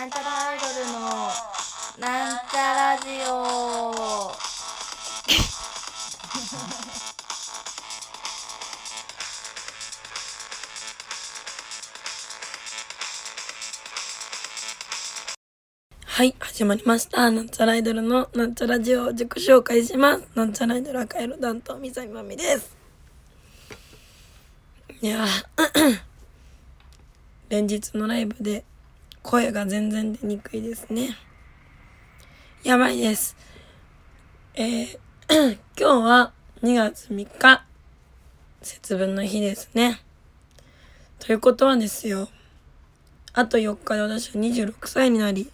なんちゃらアイドルのなんちゃラジオはい、始まりました。なんちゃらアイドルのなんちゃラジオを自己紹介します。なんちゃらアイドル赤色担当、みさみまみです。いや 連日のライブで声が全然出にくいですね。やばいです。えー 今日は2月3日、節分の日ですね。ということはですよ、あと4日で私は26歳になり、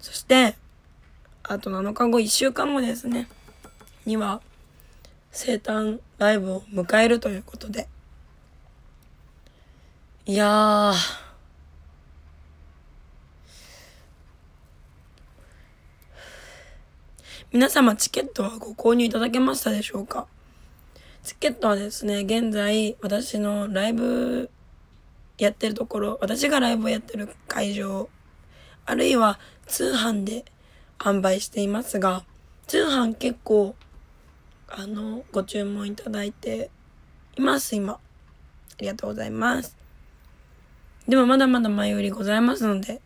そして、あと7日後、1週間後ですね、には、生誕ライブを迎えるということで。いやー、皆様チケットはご購入いただけましたでしょうか？チケットはですね、現在私のライブやってるところ、私がライブをやってる会場、あるいは通販で販売していますが、通販結構、あの、ご注文いただいています、今。ありがとうございます。でもまだまだ前売りございますので、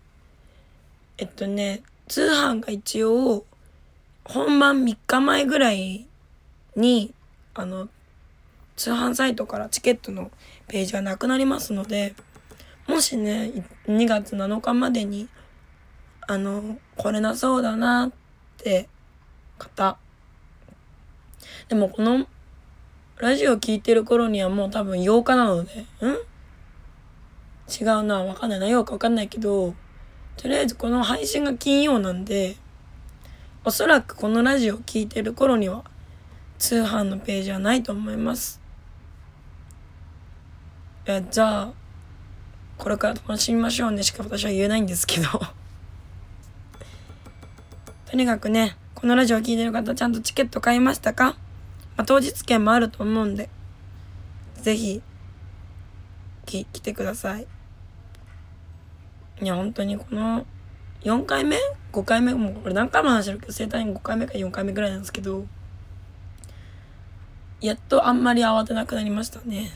えっとね、通販が一応、本番3日前ぐらいに、あの、通販サイトからチケットのページがなくなりますので、もしね、2月7日までに、あの、来れなそうだなって方。でもこのラジオ聞いてる頃にはもう多分8日なので、ん？違うな、わかんないな、8日わかんないけど、とりあえずこの配信が金曜なんで、おそらくこのラジオ聞いてる頃には通販のページはないと思います。いや、じゃあ、これから楽しみましょうねしか私は言えないんですけど。とにかくね、このラジオを聴いてる方ちゃんとチケット買いましたか？まあ、当日券もあると思うんで、ぜひ、き、来てください。いや、本当にこの、4回目 ?5 回目もこれ何回も話してるけど、生誕5回目か4回目ぐらいなんですけど、やっとあんまり慌てなくなりましたね。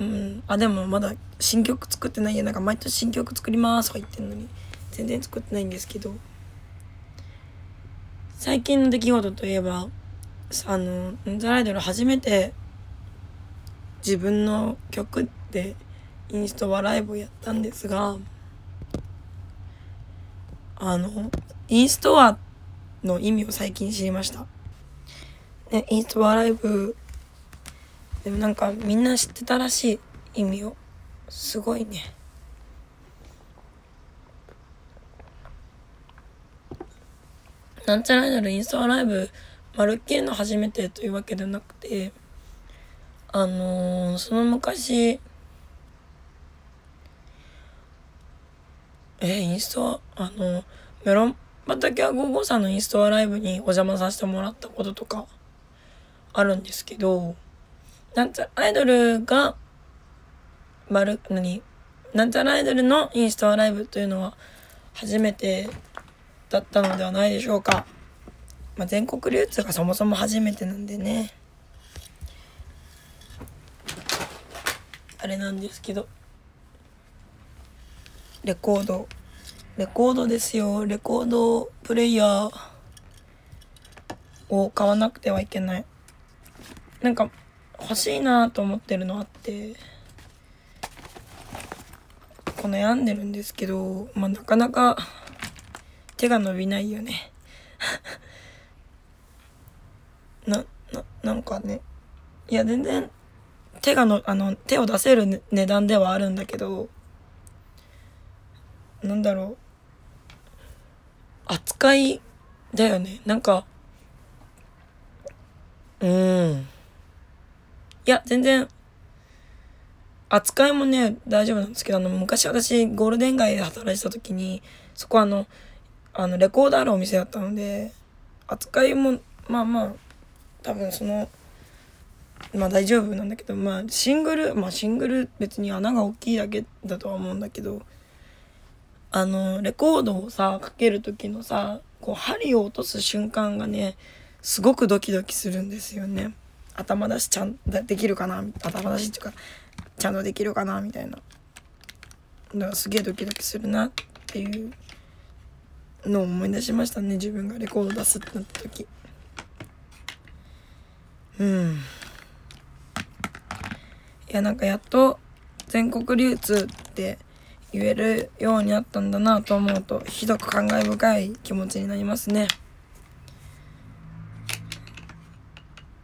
うん。あ、でもまだ新曲作ってないや。なんか毎年新曲作りますとか言ってんのに、全然作ってないんですけど、最近の出来事といえば、あの、ザライドル初めて自分の曲でインストアライブをやったんですが、あの、インストアの意味を最近知りました。ね、インストアライブ、でもなんかみんな知ってたらしい意味を。すごいね。なんちゃらアイドルインストアライブ、まるっきりの初めてというわけではなくて、あのー、その昔、えインストア、あの、メロン畑は55さんのインストアライブにお邪魔させてもらったこととかあるんですけど、なんちゃアイドルが、まる、何なんちゃらアイドルのインストアライブというのは初めてだったのではないでしょうか。まあ、全国流通がそもそも初めてなんでね。あれなんですけど。レコード。レコードですよ。レコードプレイヤーを買わなくてはいけない。なんか欲しいなと思ってるのあって、この悩んでるんですけど、まあ、なかなか手が伸びないよね。な、な、なんかね。いや、全然手がの、あの、手を出せる値段ではあるんだけど、なんだろう。扱いだよね。なんか、うん。いや、全然、扱いもね、大丈夫なんですけど、あの、昔私、ゴールデン街で働いてた時に、そこあの、あの、レコードあるお店だったので、扱いも、まあまあ、多分その、まあ大丈夫なんだけど、まあシングル、まあシングル別に穴が大きいだけだとは思うんだけど、あのレコードをさかける時のさこう針を落とす瞬間がねすごくドキドキするんですよね。頭出しちゃんできるかな頭出しっていうかちゃんとできるかなみたいな。だからすげえドキドキするなっていうのを思い出しましたね自分がレコード出すってなった時。うん。いやなんかやっと全国流通って言えるようになったんだなと思うとひどく感慨深い気持ちになりますね。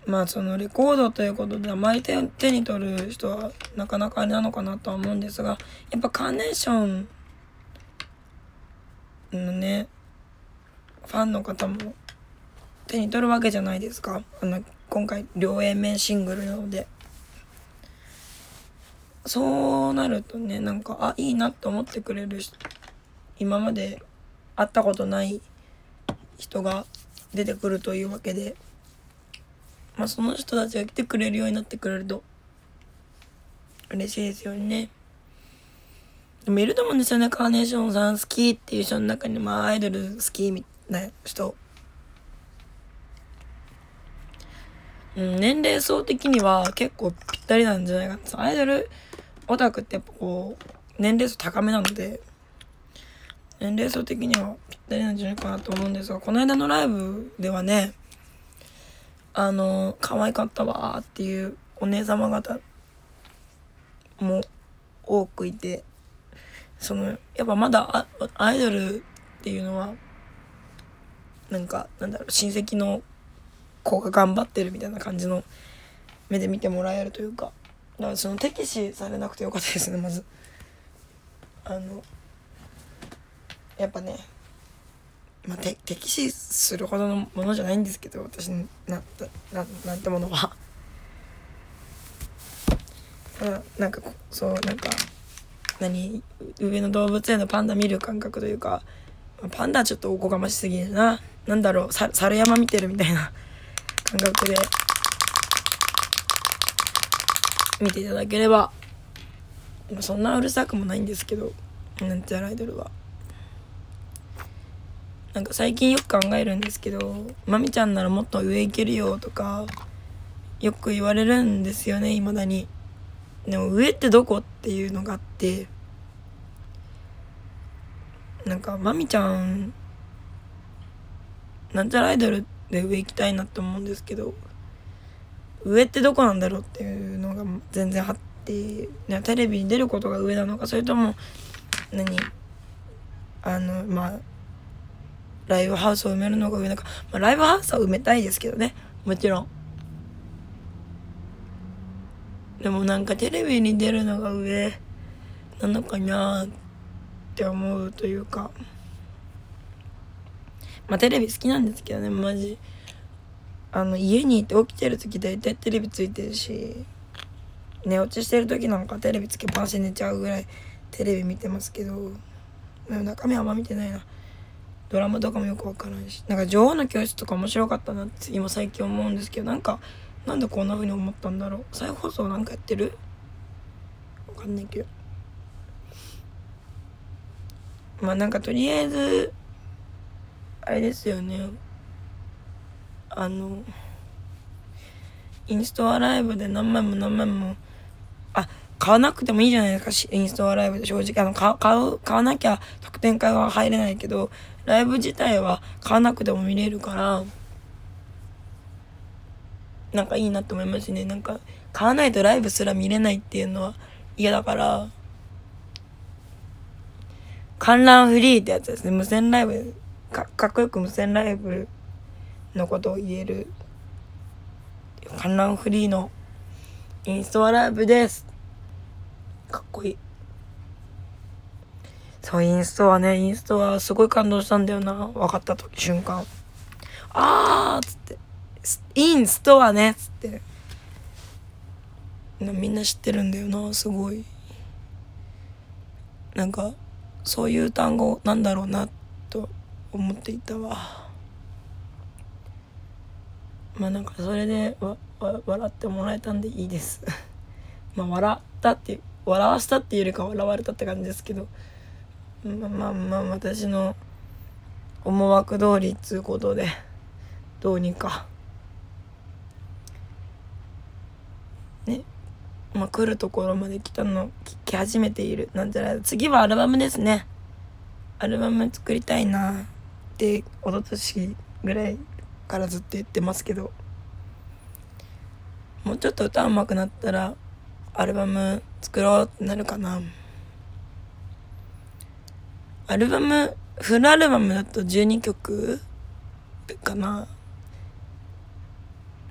まあそのレコードということであまり手手に取る人はなかなかあれなのかなとは思うんですがやっぱカーネーションのねファンの方も手に取るわけじゃないですか。あの今回両 A 面シングルなので。そうなるとねなんかあいいなって思ってくれる今まで会ったことない人が出てくるというわけで。まあ、その人たちが来てくれるようになってくれると嬉しいですよね。でもいると思うんですよね。カーネーションさん好きっていう人の中に、まあアイドル好きみたいな人。うん、年齢層的には結構ぴったりなんじゃないかな。アイドルオタクってやっぱこう、年齢層高めなので、年齢層的にはぴったりなんじゃないかなと思うんですが、この間のライブではね、あの可愛かったわっていうお姉様方も多くいてそのやっぱまだアイドルっていうのはなんかなんだろう親戚の子が頑張ってるみたいな感じの目で見てもらえるというかだからその敵視されなくてよかったですねまずあのやっぱねまあ、て敵視するほどのものじゃないんですけど私なななんてものは。なんかそうなんか何上の動物園のパンダ見る感覚というかパンダちょっとおこがましすぎるななんだろう猿山見てるみたいな感覚で見ていただければそんなうるさくもないんですけどなんちゃらアイドルは。なんか最近よく考えるんですけど「まみちゃんならもっと上行けるよ」とかよく言われるんですよねいまだに。でも上ってどこっていうのがあってなんかまみちゃんなんちゃらアイドルで上行きたいなって思うんですけど上ってどこなんだろうっていうのが全然あってテレビに出ることが上なのかそれとも何？あのまあライブハウスを埋めるのが上なのか、まあ、ライブハウスは埋めたいですけどね。もちろん。でもなんかテレビに出るのが上なのかなって思うというか。まあテレビ好きなんですけどねマジ。あの家にいて起きてる時大体テレビついてるし寝落ちしてる時なんかテレビつけっぱなし寝ちゃうぐらいテレビ見てますけど中身あんま見てないな。ドラマとかもよくわからんし。なんか女王の教室とか面白かったなって今最近思うんですけどなんかなんでこんな風に思ったんだろう。再放送なんかやってる？わかんないけど。まあなんかとりあえずあれですよね。あのインストアライブで何枚も何枚もあ買わなくてもいいじゃないですかインストアライブで正直。あの買う買わなきゃ特典会は入れないけどライブ自体は買わなくても見れるからなんかいいなと思いますね。なんか買わないとライブすら見れないっていうのは嫌だから観覧フリーってやつですね。無線ライブかかっこよく無線ライブのことを言える観覧フリーのインストアライブです。かっこいい。そうインストはね。インストはすごい感動したんだよな。分かった時瞬間。あーっつって。インストはね。っつって。みんな知ってるんだよな。すごい。なんかそういう単語なんだろうなと思っていたわ。まあなんかそれでわわ笑ってもらえたんでいいです。まあ笑ったって笑わしたっていうよりか笑われたって感じですけど。まあまあまあ私の思惑通りっつうことでどうにか。ね。まあ来るところまで来たの聞き始めているなんじゃない次はアルバムですね。アルバム作りたいなって一昨年ぐらいからずっと言ってますけどもうちょっと歌うまくなったらアルバム作ろうってなるかな。アルバムフルアルバムだと12曲かな。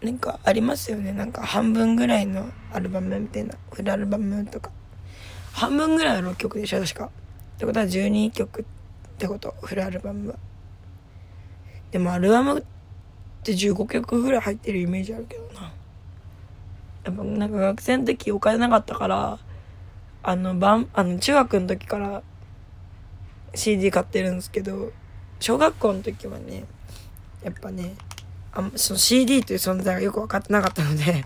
なんかありますよね。なんか半分ぐらいのアルバムみたいな。フルアルバムとか。半分ぐらいの曲でしょ確か。ってことは12曲ってこと。フルアルバムは。でもアルバムって15曲ぐらい入ってるイメージあるけどな。やっぱなんか学生の時お金なかったからあのバンあの中学の時から CD 買ってるんですけど小学校の時はねやっぱねあその CD という存在がよく分かってなかったので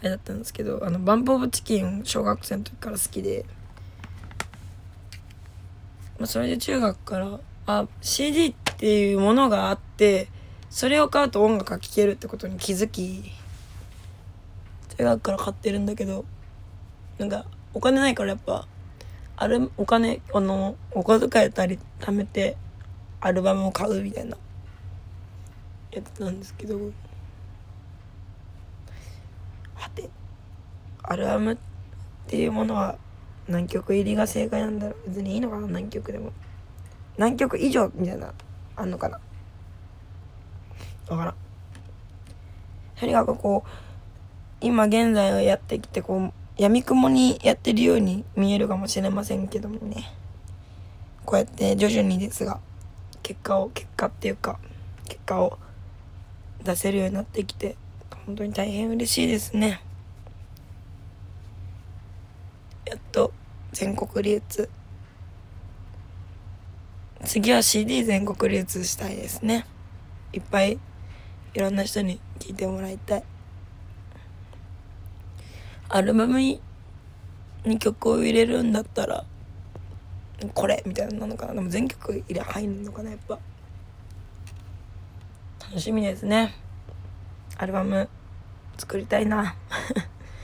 あれだったんですけどあのバンプ・オブ・チキン小学生の時から好きで、まあ、それで中学からあ CD ってっていうものがあってそれを買うと音楽が聴けるってことに気づき中学から買ってるんだけどなんかお金ないからやっぱあるお金あのお小遣いたり貯めてアルバムを買うみたいなやつなんですけど。はてアルバムっていうものは何曲入りが正解なんだろう。別にいいのかな何曲でも。何曲以上みたいな。あんのかな？わからん。とにかくこう今現在をやってきてこう闇雲にやってるように見えるかもしれませんけどもね。こうやって徐々にですが結果を結果っていうか結果を出せるようになってきて本当に大変嬉しいですね。やっと全国流通次は CD 全国流通したいですね。いっぱいいろんな人に聴いてもらいたい。アルバムに曲を入れるんだったらこれみたいなのかな。でも全曲入れ入るのかなやっぱ。楽しみですね。アルバム作りたいな。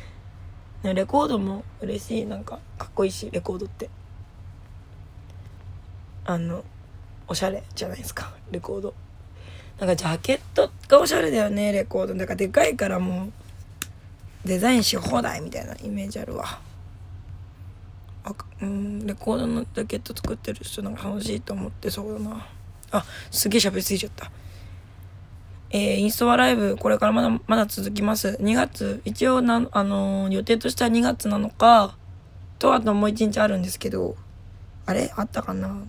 レコードも嬉しい。なんかかっこいいしレコードって。あのおしゃれじゃないですかレコード。なんかジャケットがおしゃれだよねレコード。なんかでかいからもうデザインし放題みたいなイメージあるわ。あうんレコードのジャケット作ってる人なんか楽しいと思ってそうだな。あすげえ喋りすぎちゃった。えー、インストアライブこれからまだまだ続きます。2月一応なあのー、予定としては2月なのかとあともう1日あるんですけどあれ？あったかな？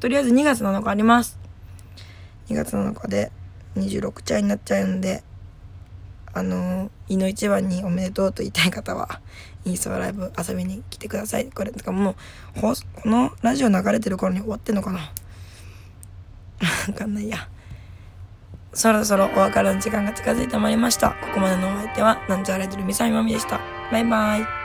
とりあえず2月7日あります。2月7日で26茶になっちゃうんであのいの一番におめでとうと言いたい方はインスタライブ遊びに来てください。これとかもうこのラジオ流れてる頃に終わってんのかな？わかんないや。そろそろお別れの時間が近づいてまいりました。ここまでのお相手はなんちゃられてるみさみまみでした。バイバイ。